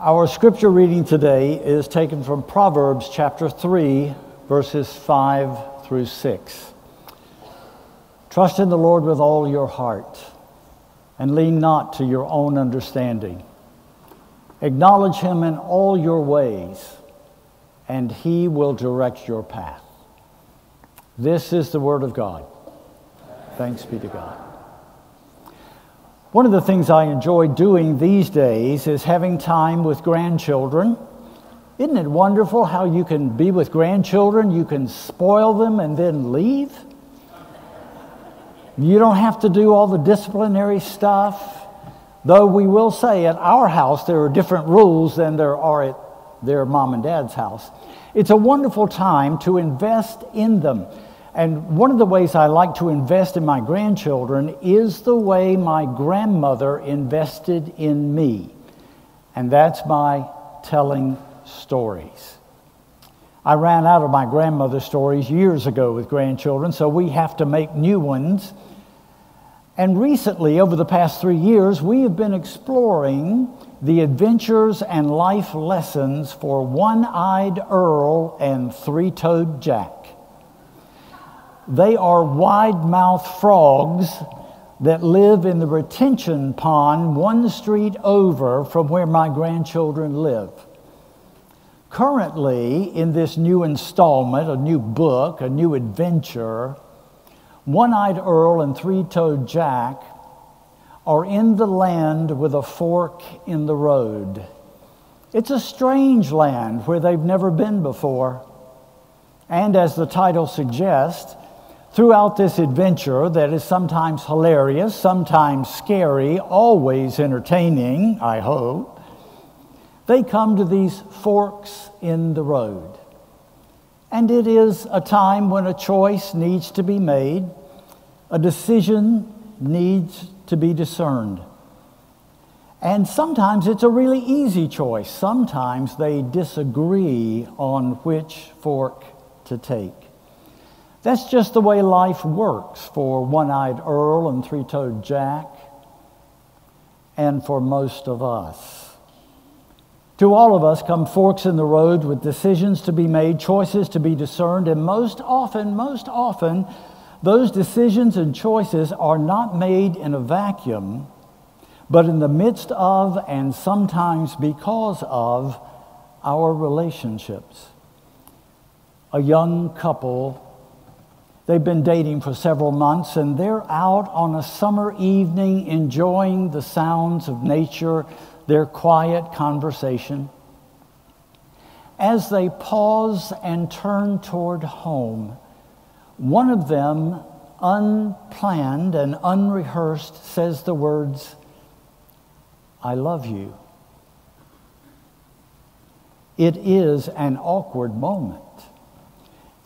Our scripture reading today is taken from Proverbs chapter 3, verses 5 through 6. Trust in the Lord with all your heart and lean not to your own understanding. Acknowledge him in all your ways, and he will direct your path. This is the word of God. Thanks be to God. One of the things I enjoy doing these days is having time with grandchildren. Isn't it wonderful how you can be with grandchildren? You can spoil them and then leave. You don't have to do all the disciplinary stuff. Though we will say at our house there are different rules than there are at their mom and dad's house. It's a wonderful time to invest in them. And one of the ways I like to invest in my grandchildren is the way my grandmother invested in me. And that's by telling stories. I ran out of my grandmother's stories years ago with grandchildren, so we have to make new ones. And recently, over the past three years, we have been exploring the adventures and life lessons for One Eyed Earl and Three Toed Jack. They are wide mouthed frogs that live in the retention pond one street over from where my grandchildren live. Currently, in this new installment, a new book, a new adventure, One Eyed Earl and Three Toed Jack are in the land with a fork in the road. It's a strange land where they've never been before. And as the title suggests, Throughout this adventure, that is sometimes hilarious, sometimes scary, always entertaining, I hope, they come to these forks in the road. And it is a time when a choice needs to be made, a decision needs to be discerned. And sometimes it's a really easy choice. Sometimes they disagree on which fork to take. That's just the way life works for one eyed Earl and three toed Jack, and for most of us. To all of us come forks in the road with decisions to be made, choices to be discerned, and most often, most often, those decisions and choices are not made in a vacuum, but in the midst of and sometimes because of our relationships. A young couple They've been dating for several months and they're out on a summer evening enjoying the sounds of nature, their quiet conversation. As they pause and turn toward home, one of them, unplanned and unrehearsed, says the words, I love you. It is an awkward moment.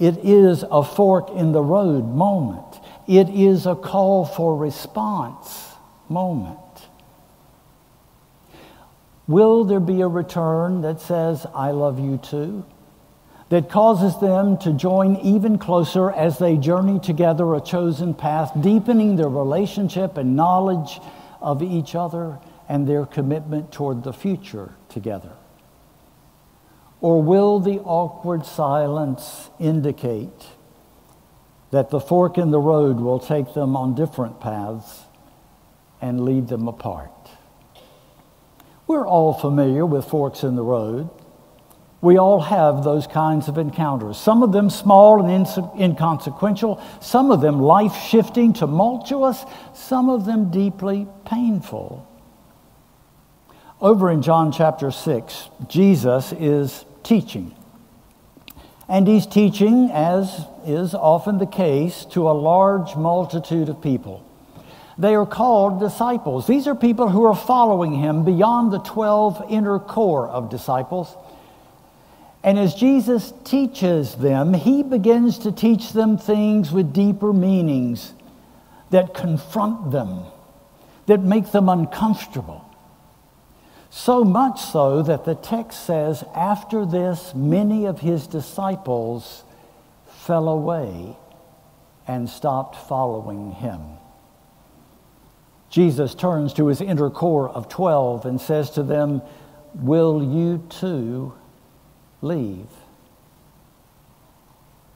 It is a fork in the road moment. It is a call for response moment. Will there be a return that says, I love you too? That causes them to join even closer as they journey together a chosen path, deepening their relationship and knowledge of each other and their commitment toward the future together? Or will the awkward silence indicate that the fork in the road will take them on different paths and lead them apart? We're all familiar with forks in the road. We all have those kinds of encounters, some of them small and inconsequential, some of them life shifting, tumultuous, some of them deeply painful. Over in John chapter 6, Jesus is teaching. And he's teaching, as is often the case, to a large multitude of people. They are called disciples. These are people who are following him beyond the 12 inner core of disciples. And as Jesus teaches them, he begins to teach them things with deeper meanings that confront them, that make them uncomfortable. So much so that the text says, after this, many of his disciples fell away and stopped following him. Jesus turns to his inner core of 12 and says to them, will you too leave?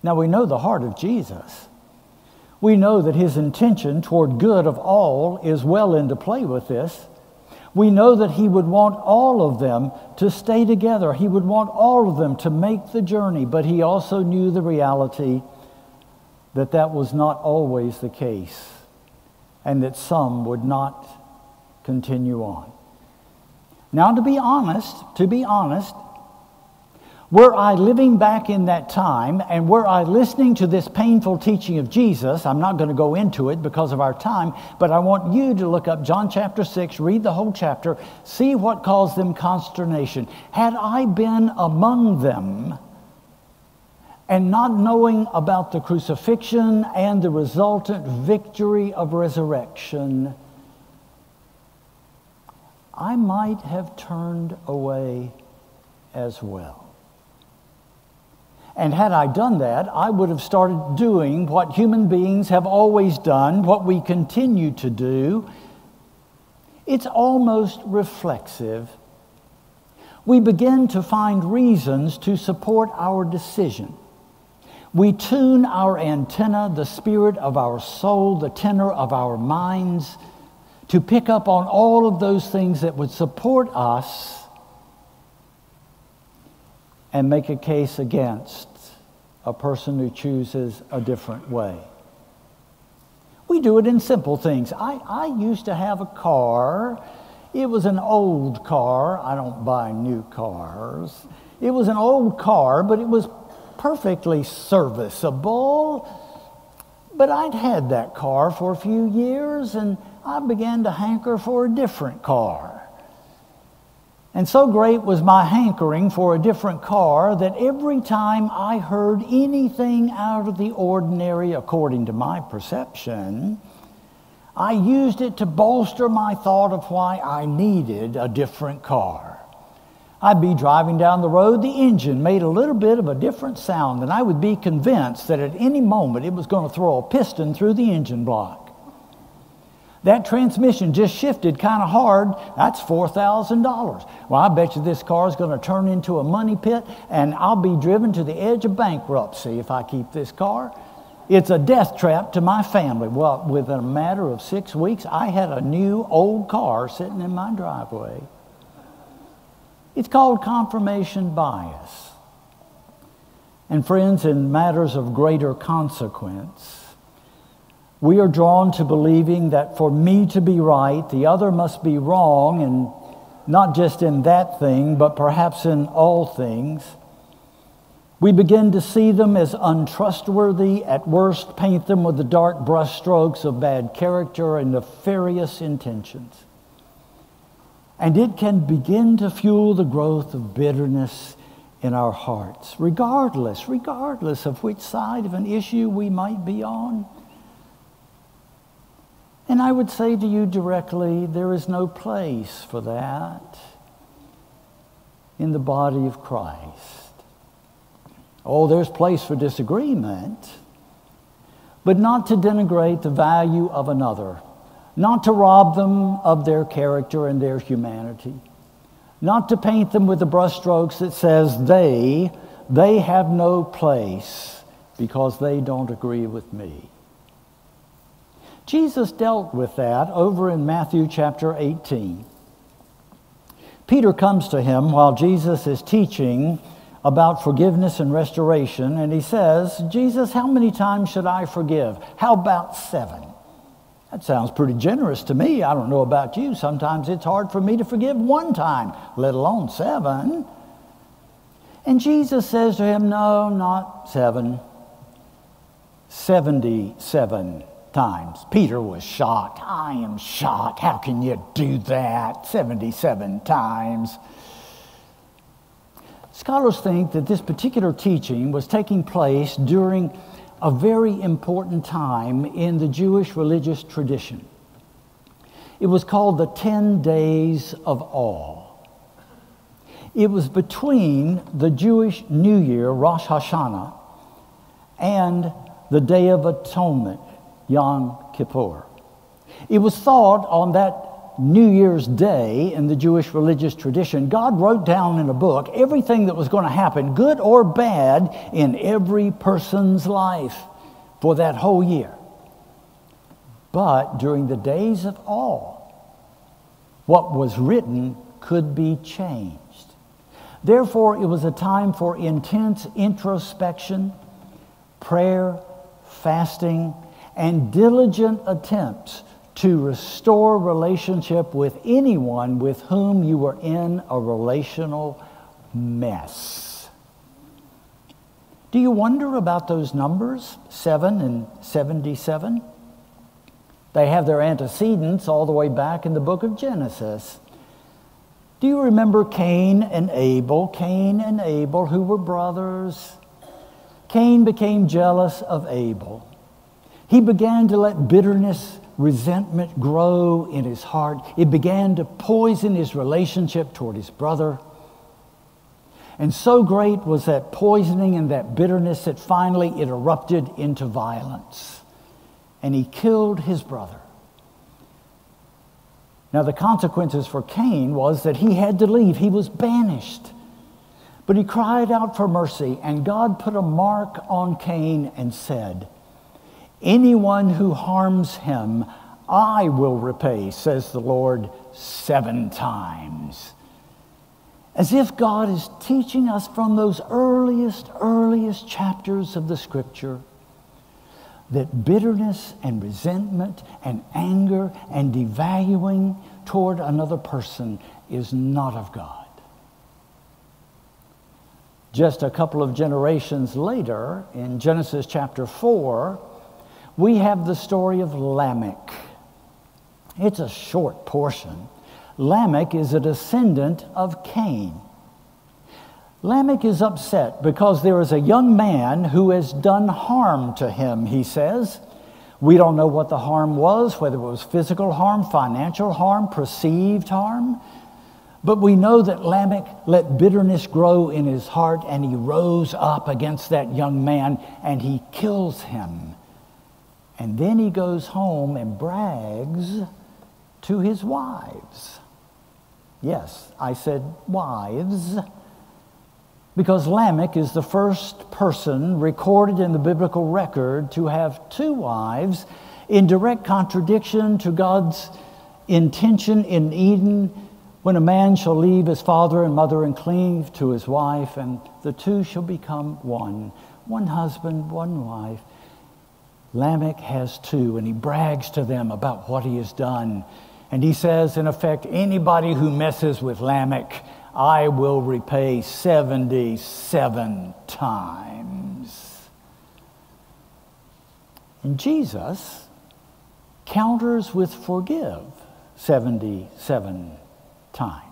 Now we know the heart of Jesus. We know that his intention toward good of all is well into play with this. We know that he would want all of them to stay together. He would want all of them to make the journey, but he also knew the reality that that was not always the case and that some would not continue on. Now, to be honest, to be honest, were I living back in that time and were I listening to this painful teaching of Jesus, I'm not going to go into it because of our time, but I want you to look up John chapter 6, read the whole chapter, see what caused them consternation. Had I been among them and not knowing about the crucifixion and the resultant victory of resurrection, I might have turned away as well. And had I done that, I would have started doing what human beings have always done, what we continue to do. It's almost reflexive. We begin to find reasons to support our decision. We tune our antenna, the spirit of our soul, the tenor of our minds, to pick up on all of those things that would support us and make a case against a person who chooses a different way. We do it in simple things. I, I used to have a car. It was an old car. I don't buy new cars. It was an old car, but it was perfectly serviceable. But I'd had that car for a few years and I began to hanker for a different car. And so great was my hankering for a different car that every time I heard anything out of the ordinary according to my perception, I used it to bolster my thought of why I needed a different car. I'd be driving down the road, the engine made a little bit of a different sound, and I would be convinced that at any moment it was going to throw a piston through the engine block. That transmission just shifted kind of hard. That's $4,000. Well, I bet you this car is going to turn into a money pit and I'll be driven to the edge of bankruptcy if I keep this car. It's a death trap to my family. Well, within a matter of six weeks, I had a new old car sitting in my driveway. It's called confirmation bias. And friends, in matters of greater consequence, we are drawn to believing that for me to be right, the other must be wrong, and not just in that thing, but perhaps in all things. We begin to see them as untrustworthy, at worst, paint them with the dark brushstrokes of bad character and nefarious intentions. And it can begin to fuel the growth of bitterness in our hearts, regardless, regardless of which side of an issue we might be on. And I would say to you directly, there is no place for that in the body of Christ. Oh, there's place for disagreement, but not to denigrate the value of another, not to rob them of their character and their humanity, not to paint them with the brushstrokes that says they, they have no place because they don't agree with me. Jesus dealt with that over in Matthew chapter 18. Peter comes to him while Jesus is teaching about forgiveness and restoration, and he says, Jesus, how many times should I forgive? How about seven? That sounds pretty generous to me. I don't know about you. Sometimes it's hard for me to forgive one time, let alone seven. And Jesus says to him, No, not seven, 77 times. Peter was shocked. I am shocked. How can you do that 77 times? Scholars think that this particular teaching was taking place during a very important time in the Jewish religious tradition. It was called the 10 Days of Awe. It was between the Jewish New Year, Rosh Hashanah, and the Day of Atonement, Yom Kippur. It was thought on that New Year's Day in the Jewish religious tradition, God wrote down in a book everything that was going to happen, good or bad, in every person's life for that whole year. But during the days of awe, what was written could be changed. Therefore, it was a time for intense introspection, prayer, fasting, and diligent attempts to restore relationship with anyone with whom you were in a relational mess. Do you wonder about those numbers, 7 and 77? They have their antecedents all the way back in the book of Genesis. Do you remember Cain and Abel? Cain and Abel, who were brothers. Cain became jealous of Abel. He began to let bitterness, resentment grow in his heart. It began to poison his relationship toward his brother. And so great was that poisoning and that bitterness that finally it erupted into violence. And he killed his brother. Now, the consequences for Cain was that he had to leave, he was banished. But he cried out for mercy, and God put a mark on Cain and said, Anyone who harms him, I will repay, says the Lord, seven times. As if God is teaching us from those earliest, earliest chapters of the scripture that bitterness and resentment and anger and devaluing toward another person is not of God. Just a couple of generations later, in Genesis chapter 4, we have the story of Lamech. It's a short portion. Lamech is a descendant of Cain. Lamech is upset because there is a young man who has done harm to him, he says. We don't know what the harm was, whether it was physical harm, financial harm, perceived harm. But we know that Lamech let bitterness grow in his heart and he rose up against that young man and he kills him. And then he goes home and brags to his wives. Yes, I said wives because Lamech is the first person recorded in the biblical record to have two wives in direct contradiction to God's intention in Eden when a man shall leave his father and mother and cleave to his wife, and the two shall become one. One husband, one wife. Lamech has two, and he brags to them about what he has done. And he says, in effect, anybody who messes with Lamech, I will repay 77 times. And Jesus counters with forgive 77 times.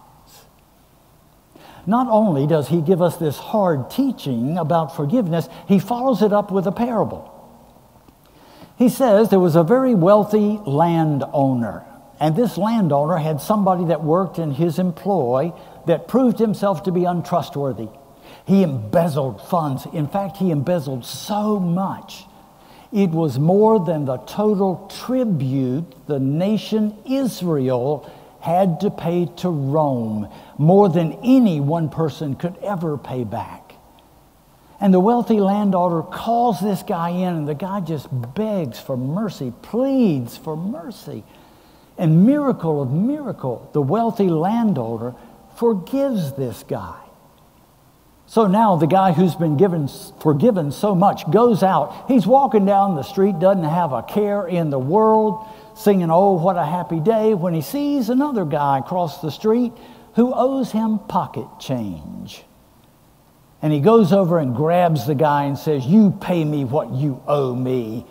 Not only does he give us this hard teaching about forgiveness, he follows it up with a parable. He says there was a very wealthy landowner, and this landowner had somebody that worked in his employ that proved himself to be untrustworthy. He embezzled funds. In fact, he embezzled so much. It was more than the total tribute the nation Israel had to pay to Rome, more than any one person could ever pay back. And the wealthy landowner calls this guy in, and the guy just begs for mercy, pleads for mercy. And miracle of miracle, the wealthy landowner forgives this guy. So now the guy who's been given, forgiven so much goes out. He's walking down the street, doesn't have a care in the world, singing, Oh, what a happy day, when he sees another guy across the street who owes him pocket change. And he goes over and grabs the guy and says, You pay me what you owe me.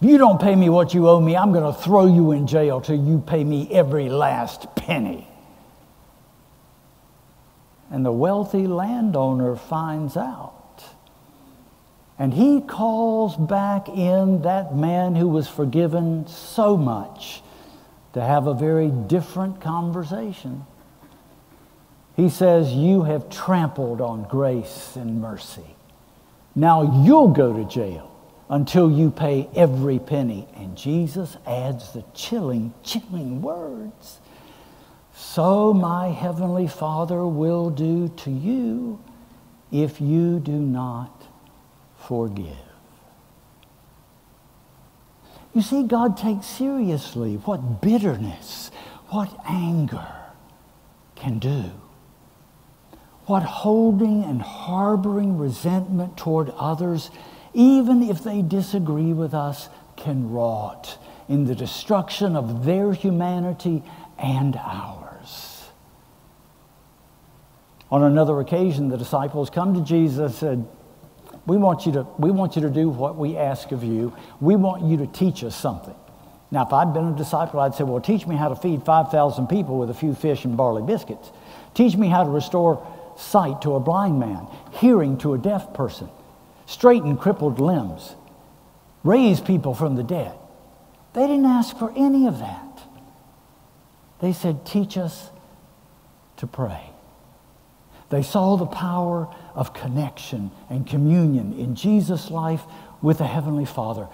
If you don't pay me what you owe me, I'm going to throw you in jail till you pay me every last penny. And the wealthy landowner finds out. And he calls back in that man who was forgiven so much to have a very different conversation. He says, You have trampled on grace and mercy. Now you'll go to jail until you pay every penny. And Jesus adds the chilling, chilling words so my heavenly Father will do to you if you do not forgive. You see, God takes seriously what bitterness, what anger can do. What holding and harboring resentment toward others, even if they disagree with us, can wrought in the destruction of their humanity and ours. On another occasion, the disciples come to Jesus and said, we want, you to, we want you to do what we ask of you. We want you to teach us something. Now, if I'd been a disciple, I'd say, Well, teach me how to feed 5,000 people with a few fish and barley biscuits. Teach me how to restore sight to a blind man, hearing to a deaf person, straighten crippled limbs, raise people from the dead. They didn't ask for any of that. They said, Teach us to pray. They saw the power of connection and communion in Jesus' life with the Heavenly Father.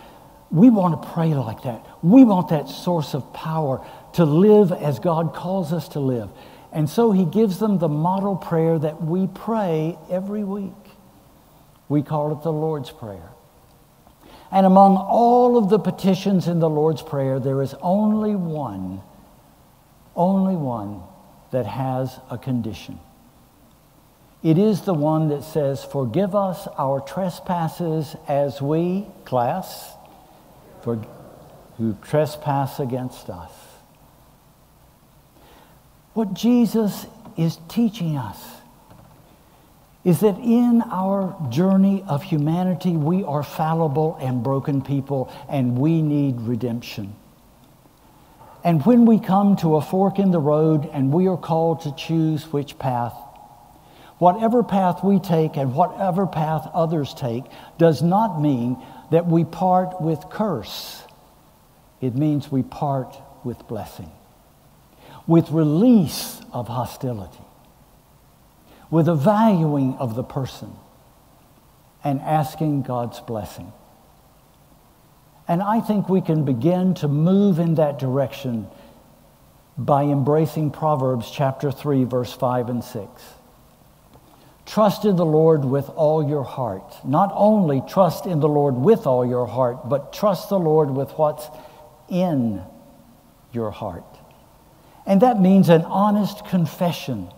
We want to pray like that. We want that source of power to live as God calls us to live. And so He gives them the model prayer that we pray every week. We call it the Lord's Prayer. And among all of the petitions in the Lord's Prayer, there is only one, only one that has a condition. It is the one that says, Forgive us our trespasses as we, class, for, who trespass against us. What Jesus is teaching us is that in our journey of humanity, we are fallible and broken people, and we need redemption. And when we come to a fork in the road and we are called to choose which path, Whatever path we take and whatever path others take does not mean that we part with curse. It means we part with blessing, with release of hostility, with a valuing of the person, and asking God's blessing. And I think we can begin to move in that direction by embracing Proverbs chapter 3, verse 5 and 6. Trust in the Lord with all your heart. Not only trust in the Lord with all your heart, but trust the Lord with what's in your heart. And that means an honest confession,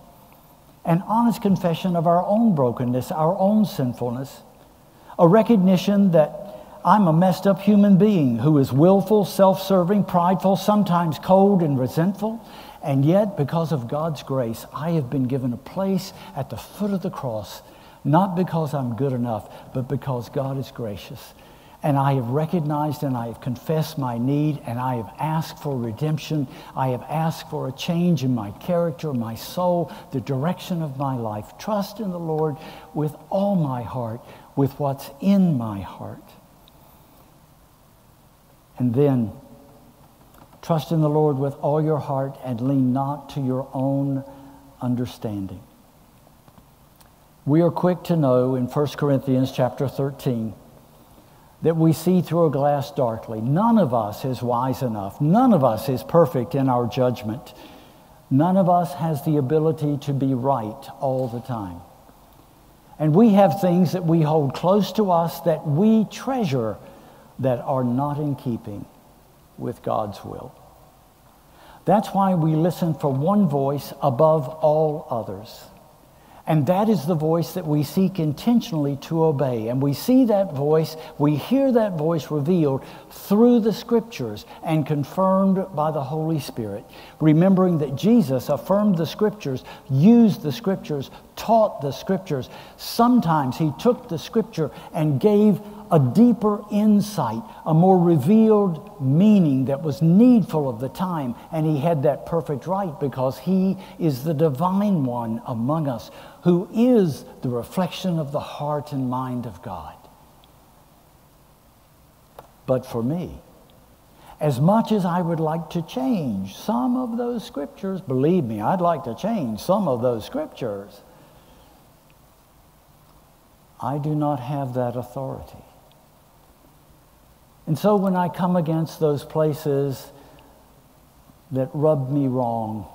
an honest confession of our own brokenness, our own sinfulness, a recognition that I'm a messed up human being who is willful, self serving, prideful, sometimes cold and resentful, and yet, because of God's grace, I have been given a place at the foot of the cross, not because I'm good enough, but because God is gracious. And I have recognized and I have confessed my need, and I have asked for redemption. I have asked for a change in my character, my soul, the direction of my life. Trust in the Lord with all my heart, with what's in my heart. And then, Trust in the Lord with all your heart and lean not to your own understanding. We are quick to know in 1 Corinthians chapter 13 that we see through a glass darkly. None of us is wise enough. None of us is perfect in our judgment. None of us has the ability to be right all the time. And we have things that we hold close to us that we treasure that are not in keeping with God's will. That's why we listen for one voice above all others. And that is the voice that we seek intentionally to obey. And we see that voice, we hear that voice revealed through the scriptures and confirmed by the Holy Spirit. Remembering that Jesus affirmed the scriptures, used the scriptures, taught the scriptures. Sometimes he took the scripture and gave a deeper insight, a more revealed meaning that was needful of the time. And he had that perfect right because he is the divine one among us who is the reflection of the heart and mind of God. But for me, as much as I would like to change some of those scriptures, believe me, I'd like to change some of those scriptures. I do not have that authority. And so when I come against those places that rub me wrong,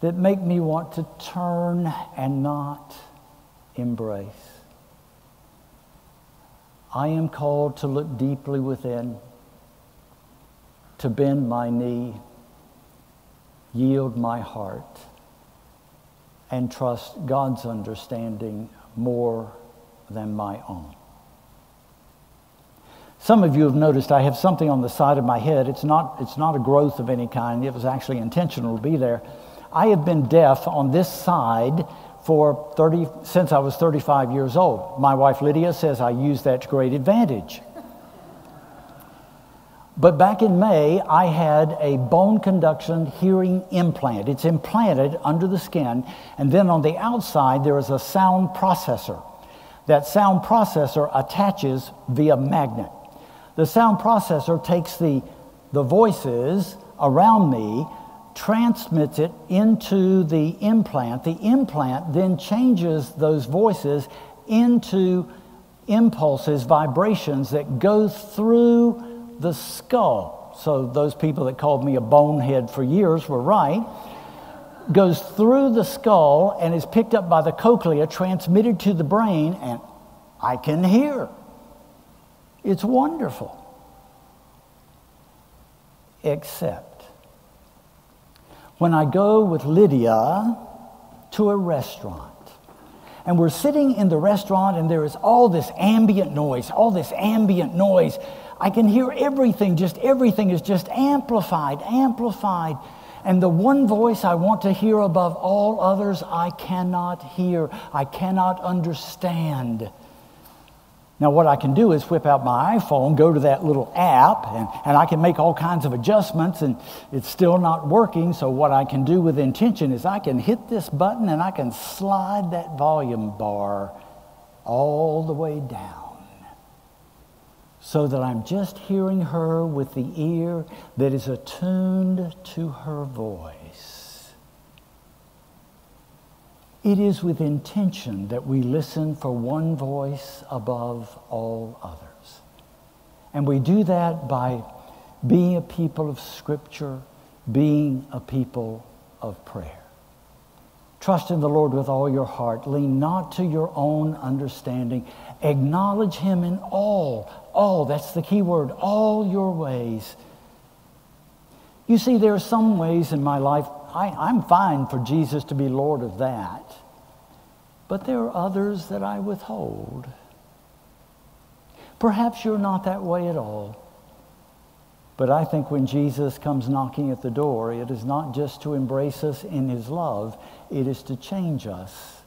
that make me want to turn and not embrace. I am called to look deeply within, to bend my knee, yield my heart, and trust God's understanding more than my own. Some of you have noticed I have something on the side of my head. It's not, it's not a growth of any kind, it was actually intentional to be there. I have been deaf on this side for 30, since I was 35 years old. My wife Lydia says I use that to great advantage. But back in May, I had a bone conduction hearing implant. It's implanted under the skin, and then on the outside, there is a sound processor. That sound processor attaches via magnet. The sound processor takes the, the voices around me transmits it into the implant. The implant then changes those voices into impulses, vibrations that go through the skull. So, those people that called me a bonehead for years were right. Goes through the skull and is picked up by the cochlea, transmitted to the brain, and I can hear. It's wonderful. Except when I go with Lydia to a restaurant. And we're sitting in the restaurant, and there is all this ambient noise, all this ambient noise. I can hear everything, just everything is just amplified, amplified. And the one voice I want to hear above all others, I cannot hear, I cannot understand. Now, what I can do is whip out my iPhone, go to that little app, and, and I can make all kinds of adjustments, and it's still not working. So, what I can do with intention is I can hit this button and I can slide that volume bar all the way down so that I'm just hearing her with the ear that is attuned to her voice. It is with intention that we listen for one voice above all others. And we do that by being a people of Scripture, being a people of prayer. Trust in the Lord with all your heart. Lean not to your own understanding. Acknowledge Him in all, all, that's the key word, all your ways. You see, there are some ways in my life I, am fine for Jesus to be Lord of that. But there are others that I withhold. Perhaps you're not that way at all. But I think when Jesus comes knocking at the door, it is not just to embrace us in his love, it is to change us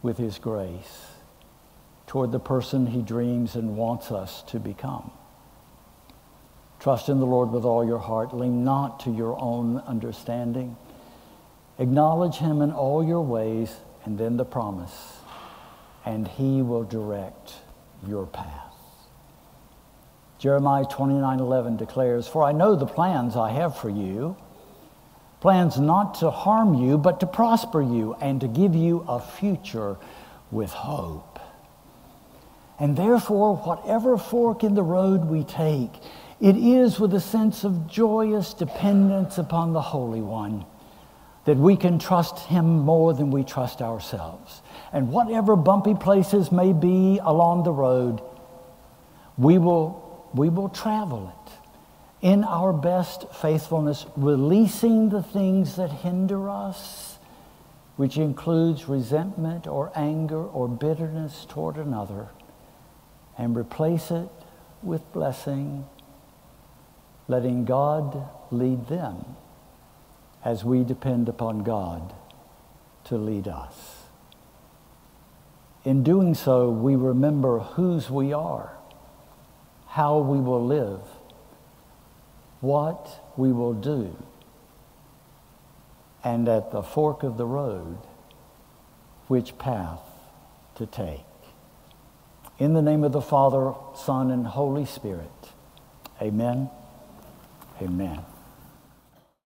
with his grace toward the person he dreams and wants us to become. Trust in the Lord with all your heart. Lean not to your own understanding. Acknowledge him in all your ways, and then the promise, and he will direct your path. Jeremiah 29 11 declares, For I know the plans I have for you, plans not to harm you, but to prosper you and to give you a future with hope. And therefore, whatever fork in the road we take, it is with a sense of joyous dependence upon the Holy One that we can trust Him more than we trust ourselves. And whatever bumpy places may be along the road, we will, we will travel it in our best faithfulness, releasing the things that hinder us, which includes resentment or anger or bitterness toward another, and replace it with blessing, letting God lead them as we depend upon God to lead us. In doing so, we remember whose we are, how we will live, what we will do, and at the fork of the road, which path to take. In the name of the Father, Son, and Holy Spirit, amen. Amen.